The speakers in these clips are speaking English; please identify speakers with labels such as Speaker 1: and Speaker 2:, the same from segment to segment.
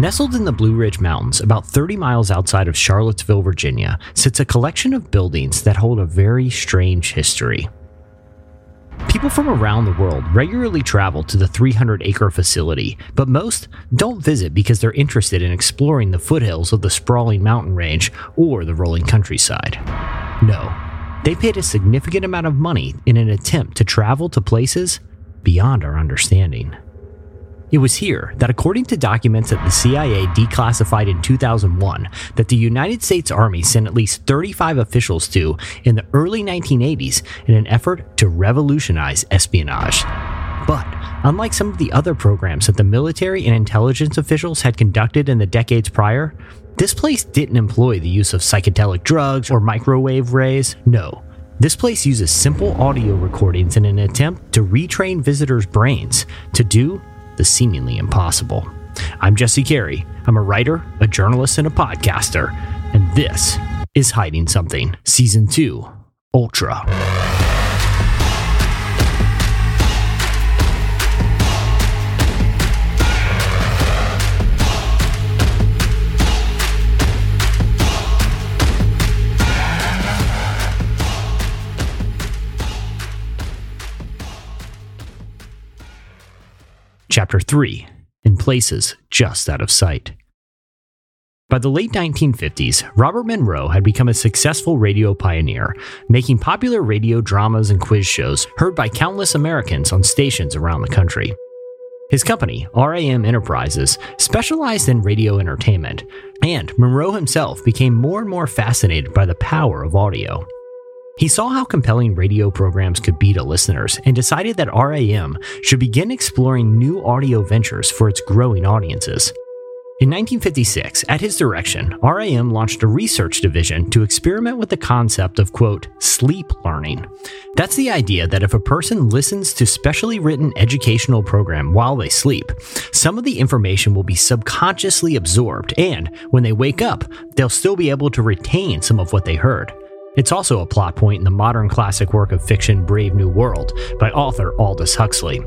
Speaker 1: Nestled in the Blue Ridge Mountains, about 30 miles outside of Charlottesville, Virginia, sits a collection of buildings that hold a very strange history. People from around the world regularly travel to the 300 acre facility, but most don't visit because they're interested in exploring the foothills of the sprawling mountain range or the rolling countryside. No, they paid a significant amount of money in an attempt to travel to places beyond our understanding. It was here that, according to documents that the CIA declassified in 2001, that the United States Army sent at least 35 officials to in the early 1980s in an effort to revolutionize espionage. But unlike some of the other programs that the military and intelligence officials had conducted in the decades prior, this place didn't employ the use of psychedelic drugs or microwave rays. No. This place uses simple audio recordings in an attempt to retrain visitors' brains to do the seemingly impossible. I'm Jesse Carey. I'm a writer, a journalist, and a podcaster, and this is Hiding Something, Season 2 Ultra. Chapter 3 In Places Just Out of Sight. By the late 1950s, Robert Monroe had become a successful radio pioneer, making popular radio dramas and quiz shows heard by countless Americans on stations around the country. His company, RAM Enterprises, specialized in radio entertainment, and Monroe himself became more and more fascinated by the power of audio. He saw how compelling radio programs could be to listeners and decided that RAM should begin exploring new audio ventures for its growing audiences. In 1956, at his direction, RAM launched a research division to experiment with the concept of, quote, sleep learning. That's the idea that if a person listens to specially written educational program while they sleep, some of the information will be subconsciously absorbed, and when they wake up, they'll still be able to retain some of what they heard. It's also a plot point in the modern classic work of fiction Brave New World by author Aldous Huxley.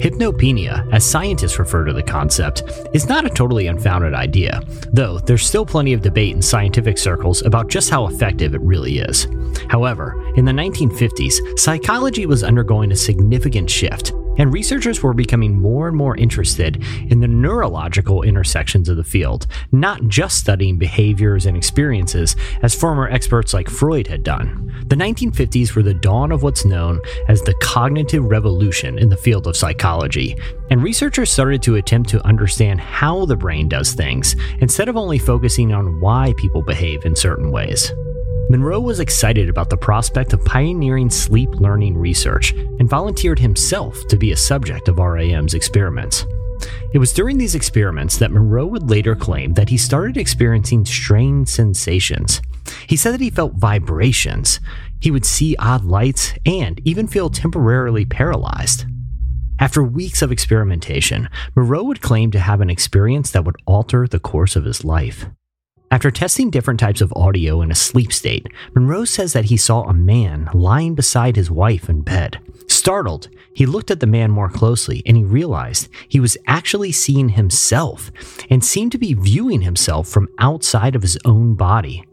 Speaker 1: Hypnopedia, as scientists refer to the concept, is not a totally unfounded idea, though there's still plenty of debate in scientific circles about just how effective it really is. However, in the 1950s, psychology was undergoing a significant shift, and researchers were becoming more and more interested in the neurological intersections of the field, not just studying behaviors and experiences as former experts like Freud had done. The 1950s were the dawn of what's known as the cognitive revolution in the field of psychology, and researchers started to attempt to understand how the brain does things instead of only focusing on why people behave in certain ways. Monroe was excited about the prospect of pioneering sleep learning research and volunteered himself to be a subject of RAM's experiments. It was during these experiments that Monroe would later claim that he started experiencing strange sensations. He said that he felt vibrations, he would see odd lights, and even feel temporarily paralyzed. After weeks of experimentation, Monroe would claim to have an experience that would alter the course of his life. After testing different types of audio in a sleep state, Monroe says that he saw a man lying beside his wife in bed. Startled, he looked at the man more closely and he realized he was actually seeing himself and seemed to be viewing himself from outside of his own body.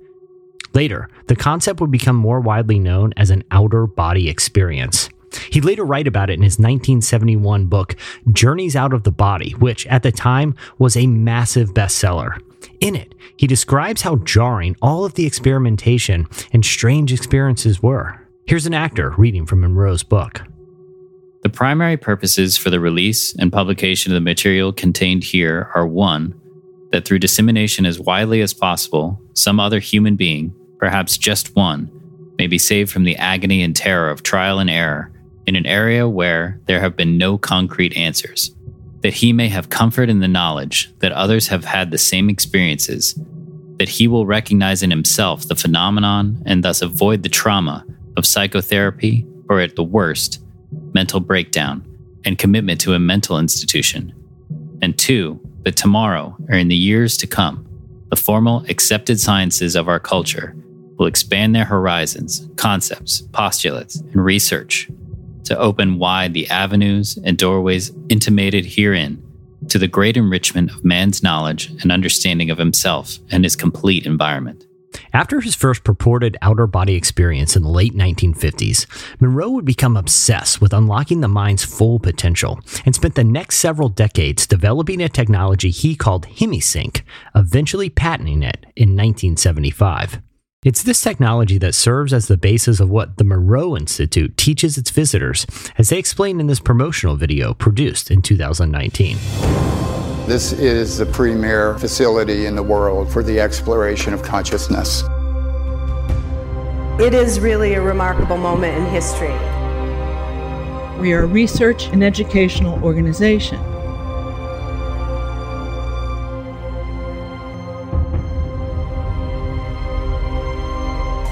Speaker 1: Later, the concept would become more widely known as an outer body experience. He'd later write about it in his 1971 book, Journeys Out of the Body, which at the time was a massive bestseller. In it, he describes how jarring all of the experimentation and strange experiences were. Here's an actor reading from Monroe's book.
Speaker 2: The primary purposes for the release and publication of the material contained here are one, that through dissemination as widely as possible, some other human being, perhaps just one, may be saved from the agony and terror of trial and error in an area where there have been no concrete answers that he may have comfort in the knowledge that others have had the same experiences, that he will recognize in himself the phenomenon and thus avoid the trauma of psychotherapy or, at the worst, mental breakdown and commitment to a mental institution. And two, that tomorrow or in the years to come, the formal accepted sciences of our culture will expand their horizons, concepts, postulates, and research to open wide the avenues and doorways intimated herein to the great enrichment of man's knowledge and understanding of himself and his complete environment.
Speaker 1: After his first purported outer body experience in the late 1950s, Monroe would become obsessed with unlocking the mind's full potential and spent the next several decades developing a technology he called HemiSync, eventually patenting it in 1975. It's this technology that serves as the basis of what the Monroe Institute teaches its visitors, as they explain in this promotional video produced in 2019.
Speaker 3: This is the premier facility in the world for the exploration of consciousness.
Speaker 4: It is really a remarkable moment in history.
Speaker 5: We are a research and educational organization.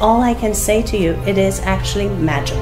Speaker 6: All I can say to you, it is actually magical.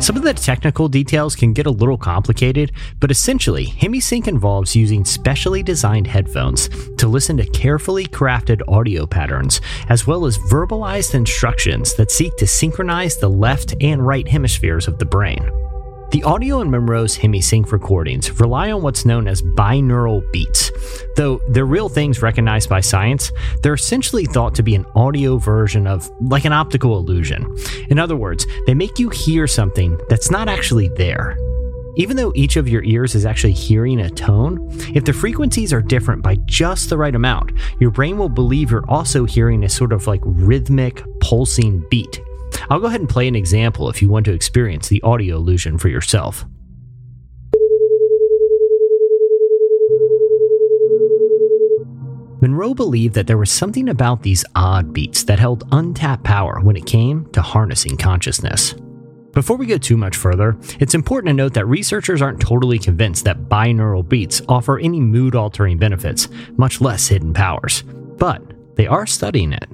Speaker 1: Some of the technical details can get a little complicated, but essentially, HemiSync involves using specially designed headphones to listen to carefully crafted audio patterns, as well as verbalized instructions that seek to synchronize the left and right hemispheres of the brain. The audio in Monroe's HemiSync recordings rely on what's known as binaural beats. Though they're real things recognized by science, they're essentially thought to be an audio version of like an optical illusion. In other words, they make you hear something that's not actually there. Even though each of your ears is actually hearing a tone, if the frequencies are different by just the right amount, your brain will believe you're also hearing a sort of like rhythmic, pulsing beat. I'll go ahead and play an example if you want to experience the audio illusion for yourself. Monroe believed that there was something about these odd beats that held untapped power when it came to harnessing consciousness. Before we go too much further, it's important to note that researchers aren't totally convinced that binaural beats offer any mood altering benefits, much less hidden powers. But they are studying it.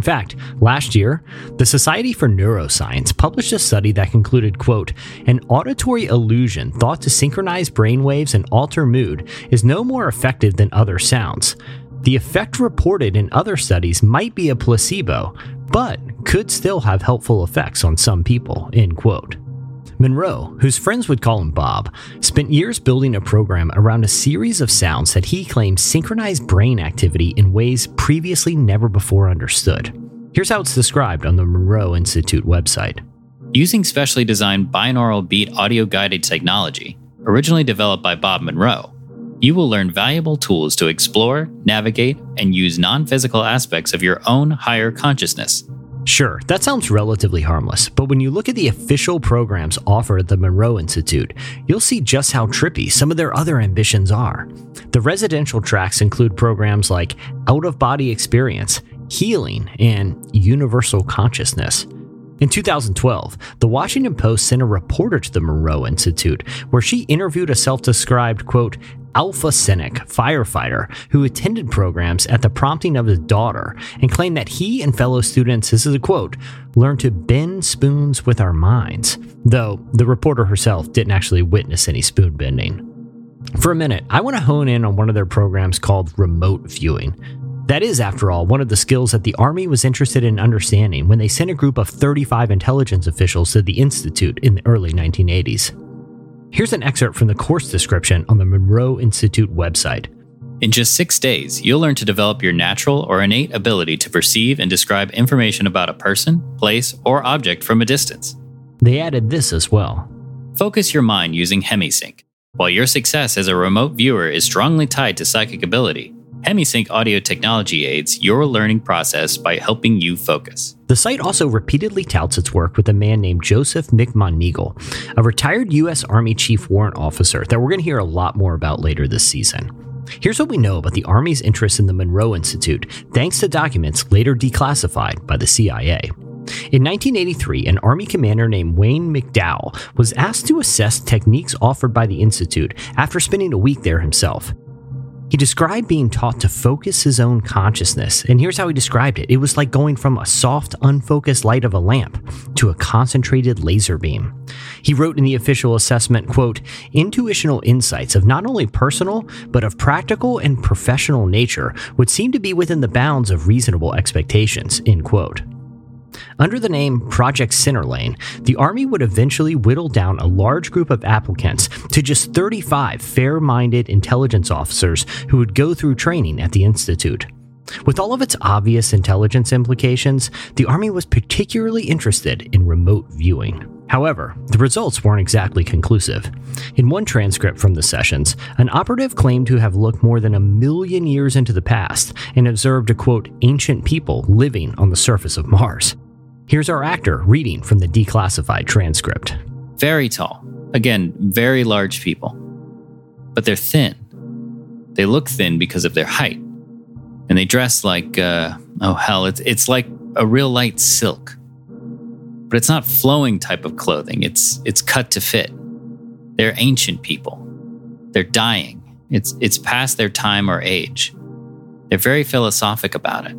Speaker 1: In fact, last year, the Society for Neuroscience published a study that concluded, quote, an auditory illusion thought to synchronize brainwaves and alter mood is no more effective than other sounds. The effect reported in other studies might be a placebo, but could still have helpful effects on some people, end quote. Monroe, whose friends would call him Bob, spent years building a program around a series of sounds that he claimed synchronized brain activity in ways previously never before understood. Here's how it's described on the Monroe Institute website.
Speaker 2: Using specially designed binaural beat audio guided technology, originally developed by Bob Monroe, you will learn valuable tools to explore, navigate, and use non physical aspects of your own higher consciousness
Speaker 1: Sure, that sounds relatively harmless, but when you look at the official programs offered at the Monroe Institute, you'll see just how trippy some of their other ambitions are. The residential tracks include programs like Out of Body Experience, Healing, and Universal Consciousness. In 2012, the Washington Post sent a reporter to the Monroe Institute where she interviewed a self described, quote, Alpha Cynic firefighter who attended programs at the prompting of his daughter and claimed that he and fellow students, this is a quote, learned to bend spoons with our minds, though the reporter herself didn't actually witness any spoon bending. For a minute, I want to hone in on one of their programs called remote viewing. That is, after all, one of the skills that the Army was interested in understanding when they sent a group of 35 intelligence officials to the Institute in the early 1980s. Here's an excerpt from the course description on the Monroe Institute website.
Speaker 2: In just six days, you'll learn to develop your natural or innate ability to perceive and describe information about a person, place, or object from a distance.
Speaker 1: They added this as well.
Speaker 2: Focus your mind using HemiSync. While your success as a remote viewer is strongly tied to psychic ability, HemiSync audio technology aids your learning process by helping you focus.
Speaker 1: The site also repeatedly touts its work with a man named Joseph McMoneagle, a retired U.S. Army Chief Warrant Officer that we're going to hear a lot more about later this season. Here's what we know about the Army's interest in the Monroe Institute, thanks to documents later declassified by the CIA. In 1983, an Army commander named Wayne McDonnell was asked to assess techniques offered by the Institute after spending a week there himself. He described being taught to focus his own consciousness, and here's how he described it it was like going from a soft, unfocused light of a lamp to a concentrated laser beam. He wrote in the official assessment, quote, intuitional insights of not only personal, but of practical and professional nature would seem to be within the bounds of reasonable expectations, end quote. Under the name Project Centerlane, the Army would eventually whittle down a large group of applicants to just 35 fair minded intelligence officers who would go through training at the Institute. With all of its obvious intelligence implications, the Army was particularly interested in remote viewing. However, the results weren't exactly conclusive. In one transcript from the sessions, an operative claimed to have looked more than a million years into the past and observed a quote, ancient people living on the surface of Mars. Here's our actor reading from the declassified transcript.
Speaker 2: Very tall. Again, very large people. But they're thin. They look thin because of their height. And they dress like, uh, oh hell, it's, it's like a real light silk but it's not flowing type of clothing. It's it's cut to fit. They're ancient people. They're dying. It's it's past their time or age. They're very philosophic about it.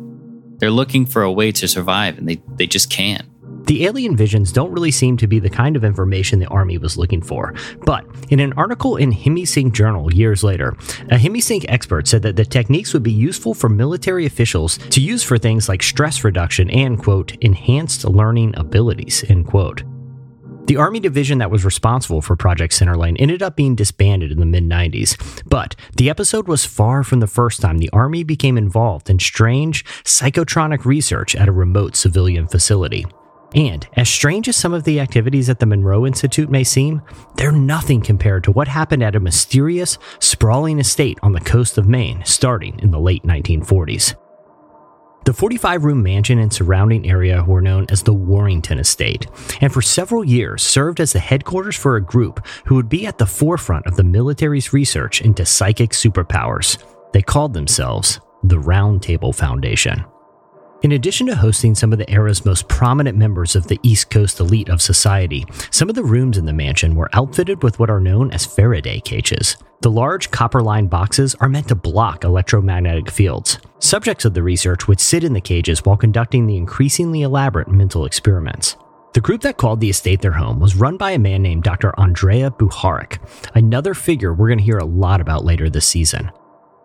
Speaker 2: They're looking for a way to survive and they, they just can't.
Speaker 1: The alien visions don't really seem to be the kind of information the Army was looking for. But in an article in HemiSync Journal years later, a HemiSync expert said that the techniques would be useful for military officials to use for things like stress reduction and, quote, enhanced learning abilities, end quote. The Army division that was responsible for Project Centerlane ended up being disbanded in the mid 90s, but the episode was far from the first time the Army became involved in strange psychotronic research at a remote civilian facility. And as strange as some of the activities at the Monroe Institute may seem, they're nothing compared to what happened at a mysterious, sprawling estate on the coast of Maine starting in the late 1940s. The 45 room mansion and surrounding area were known as the Warrington Estate, and for several years served as the headquarters for a group who would be at the forefront of the military's research into psychic superpowers. They called themselves the Round Table Foundation. In addition to hosting some of the era's most prominent members of the East Coast elite of society, some of the rooms in the mansion were outfitted with what are known as Faraday cages. The large copper lined boxes are meant to block electromagnetic fields. Subjects of the research would sit in the cages while conducting the increasingly elaborate mental experiments. The group that called the estate their home was run by a man named Dr. Andrija Puharich, another figure we're going to hear a lot about later this season.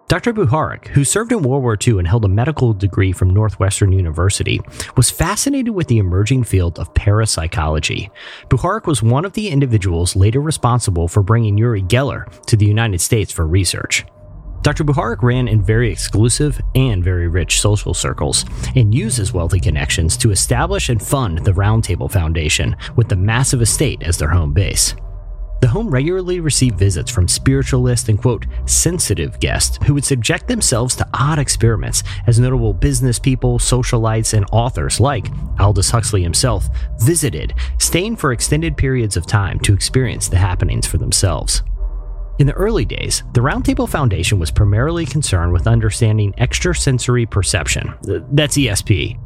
Speaker 1: Dr. Puharich, who served in World War II and held a medical degree from Northwestern University, was fascinated with the emerging field of parapsychology. Puharich was one of the individuals later responsible for bringing Uri Geller to the United States for research. Dr. Puharich ran in very exclusive and very rich social circles and used his wealthy connections to establish and fund the Roundtable Foundation with the massive estate as their home base. The home regularly received visits from spiritualist and quote sensitive guests who would subject themselves to odd experiments as notable business people, socialites, and authors like Aldous Huxley himself visited, staying for extended periods of time to experience the happenings for themselves. In the early days, the Roundtable Foundation was primarily concerned with understanding extrasensory perception, that's ESP,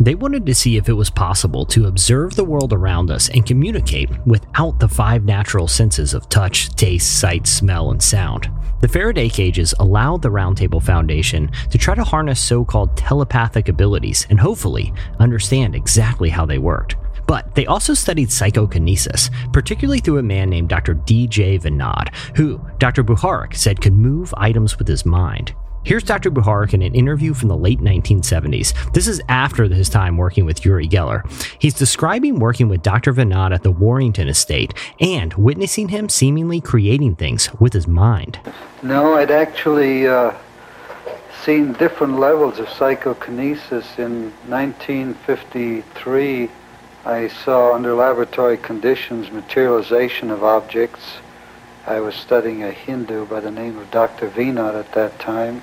Speaker 1: they wanted to see if it was possible to observe the world around us and communicate without the five natural senses of touch, taste, sight, smell, and sound. The Faraday cages allowed the Roundtable Foundation to try to harness so called telepathic abilities and hopefully understand exactly how they worked. But they also studied psychokinesis, particularly through a man named Dr. D.J. Vinod, who Dr. Puharich said could move items with his mind. Here's Dr. Puharich in an interview from the late 1970s. This is after his time working with Uri Geller. He's describing working with Dr. Vinod at the Warrington estate and witnessing him seemingly creating things with his mind.
Speaker 7: No, I'd actually uh, seen different levels of psychokinesis. In 1953, I saw under laboratory conditions materialization of objects. I was studying a Hindu by the name of Dr. Vinod at that time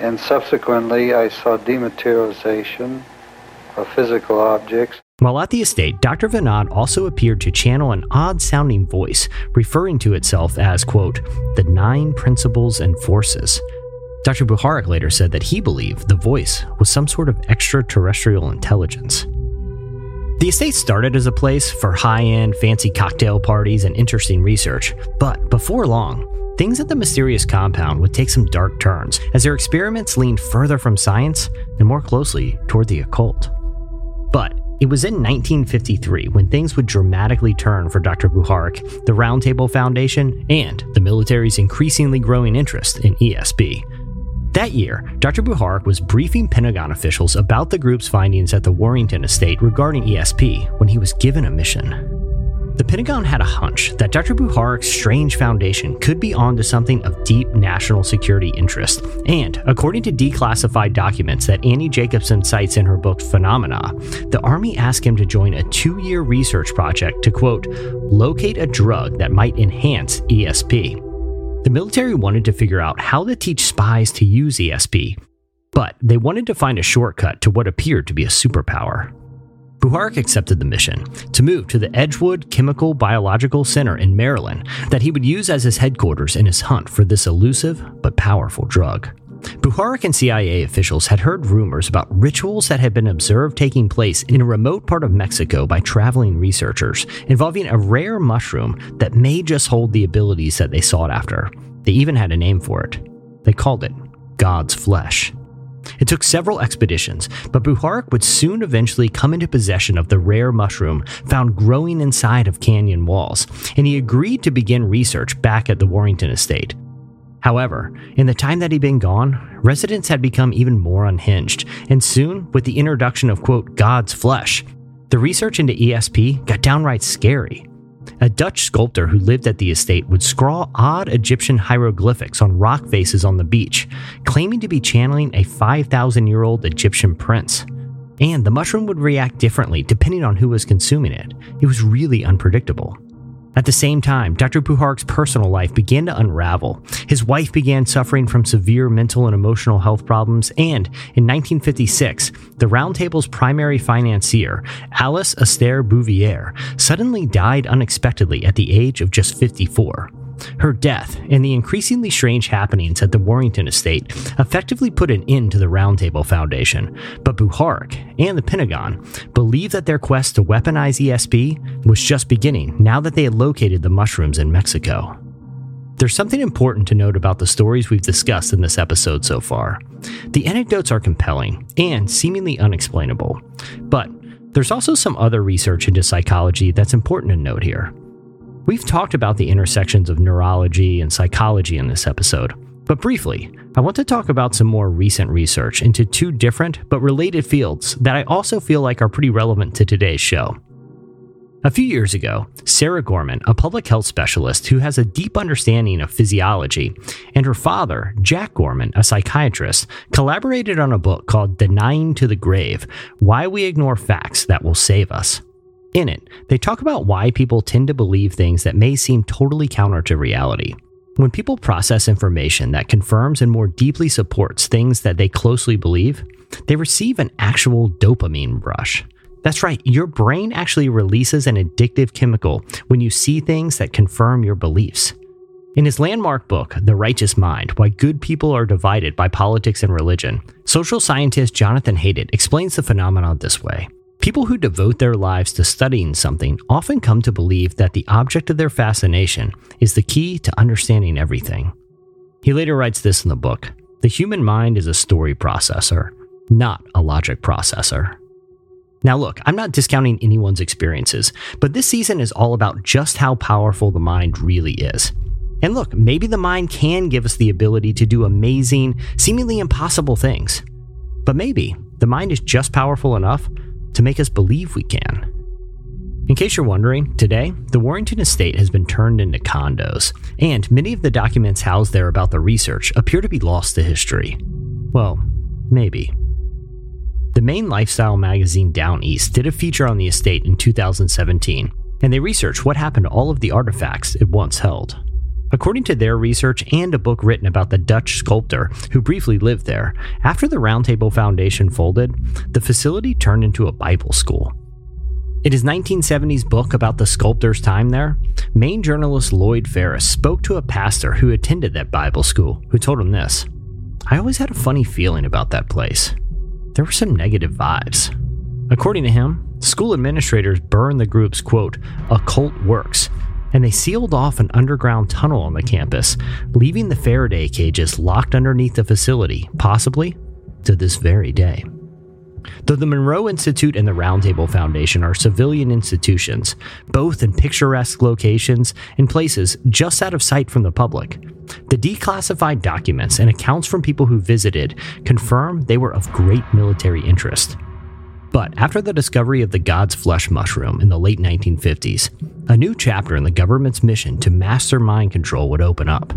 Speaker 7: and subsequently I saw dematerialization of physical objects.
Speaker 1: While at the estate, Dr. Vinod also appeared to channel an odd sounding voice, referring to itself as, quote, the nine principles and forces. Dr. Puharich later said that he believed the voice was some sort of extraterrestrial intelligence. The estate started as a place for high end, fancy cocktail parties and interesting research, but before long, things at the mysterious compound would take some dark turns as their experiments leaned further from science and more closely toward the occult. But it was in 1953 when things would dramatically turn for Dr. Puharich, the Roundtable Foundation, and the military's increasingly growing interest in ESP. That year, Dr. Puharich was briefing Pentagon officials about the group's findings at the Warrington estate regarding ESP when he was given a mission. The Pentagon had a hunch that Dr. Puharich's strange foundation could be onto something of deep national security interest. And according to declassified documents that Annie Jacobsen cites in her book Phenomena, the Army asked him to join a two year research project to, quote, locate a drug that might enhance ESP. The military wanted to figure out how to teach spies to use ESP, but they wanted to find a shortcut to what appeared to be a superpower. Puharich accepted the mission to move to the Edgewood Chemical Biological Center in Maryland that he would use as his headquarters in his hunt for this elusive but powerful drug. Puharich and CIA officials had heard rumors about rituals that had been observed taking place in a remote part of Mexico by traveling researchers involving a rare mushroom that may just hold the abilities that they sought after. They even had a name for it. They called it God's Flesh. Took several expeditions, but Puharich would soon eventually come into possession of the rare mushroom found growing inside of canyon walls, and he agreed to begin research back at the Warrington estate. However, in the time that he'd been gone, residents had become even more unhinged, and soon, with the introduction of quote God's flesh, the research into ESP got downright scary. A Dutch sculptor who lived at the estate would scrawl odd Egyptian hieroglyphics on rock faces on the beach, claiming to be channeling a 5,000 year old Egyptian prince. And the mushroom would react differently depending on who was consuming it. It was really unpredictable. At the same time, Dr. Puharich's personal life began to unravel. His wife began suffering from severe mental and emotional health problems, and in 1956, the Roundtable's primary financier, Alice Astaire Bouvier, suddenly died unexpectedly at the age of just 54. Her death and the increasingly strange happenings at the Warrington estate effectively put an end to the Roundtable Foundation, but Puharich and the Pentagon believe that their quest to weaponize ESP was just beginning now that they had located the mushrooms in Mexico. There's something important to note about the stories we've discussed in this episode so far. The anecdotes are compelling and seemingly unexplainable, but there's also some other research into psychology that's important to note here. We've talked about the intersections of neurology and psychology in this episode, but briefly, I want to talk about some more recent research into two different but related fields that I also feel like are pretty relevant to today's show. A few years ago, Sarah Gorman, a public health specialist who has a deep understanding of physiology, and her father, Jack Gorman, a psychiatrist, collaborated on a book called Denying to the Grave Why We Ignore Facts That Will Save Us. In it, they talk about why people tend to believe things that may seem totally counter to reality. When people process information that confirms and more deeply supports things that they closely believe, they receive an actual dopamine rush. That's right, your brain actually releases an addictive chemical when you see things that confirm your beliefs. In his landmark book, The Righteous Mind Why Good People Are Divided by Politics and Religion, social scientist Jonathan Haidt explains the phenomenon this way. People who devote their lives to studying something often come to believe that the object of their fascination is the key to understanding everything. He later writes this in the book The human mind is a story processor, not a logic processor. Now, look, I'm not discounting anyone's experiences, but this season is all about just how powerful the mind really is. And look, maybe the mind can give us the ability to do amazing, seemingly impossible things. But maybe the mind is just powerful enough to make us believe we can. In case you're wondering, today, the Warrington estate has been turned into condos, and many of the documents housed there about the research appear to be lost to history. Well, maybe. The Maine lifestyle magazine Down East did a feature on the estate in 2017, and they researched what happened to all of the artifacts it once held. According to their research and a book written about the Dutch sculptor who briefly lived there, after the Roundtable Foundation folded, the facility turned into a Bible school. In his 1970s book about the sculptor's time there, Maine journalist Lloyd Ferris spoke to a pastor who attended that Bible school, who told him this I always had a funny feeling about that place. There were some negative vibes. According to him, school administrators burned the group's quote, occult works and they sealed off an underground tunnel on the campus, leaving the Faraday cages locked underneath the facility, possibly to this very day. Though the Monroe Institute and the Roundtable Foundation are civilian institutions, both in picturesque locations and places just out of sight from the public, the declassified documents and accounts from people who visited confirm they were of great military interest. But after the discovery of the God's flesh mushroom in the late 1950s, a new chapter in the government's mission to master mind control would open up.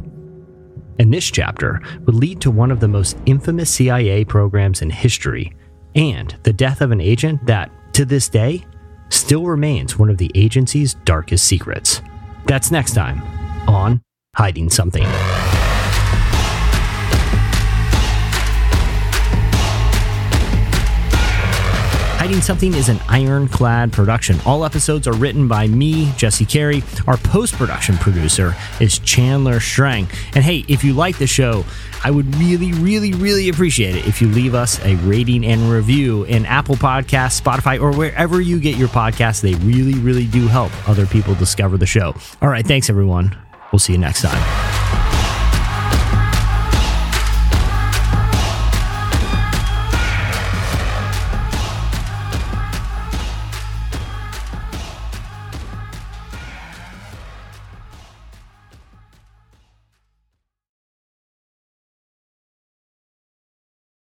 Speaker 1: And this chapter would lead to one of the most infamous CIA programs in history and the death of an agent that, to this day, still remains one of the agency's darkest secrets. That's next time on Hiding Something. Hiding Something is an ironclad production. All episodes are written by me, Jesse Carey. Our post production producer is Chandler Strang. And hey, if you like the show, I would really, really, really appreciate it if you leave us a rating and review in Apple Podcasts, Spotify, or wherever you get your podcasts. They really, really do help other people discover the show. All right, thanks everyone. We'll see you next time.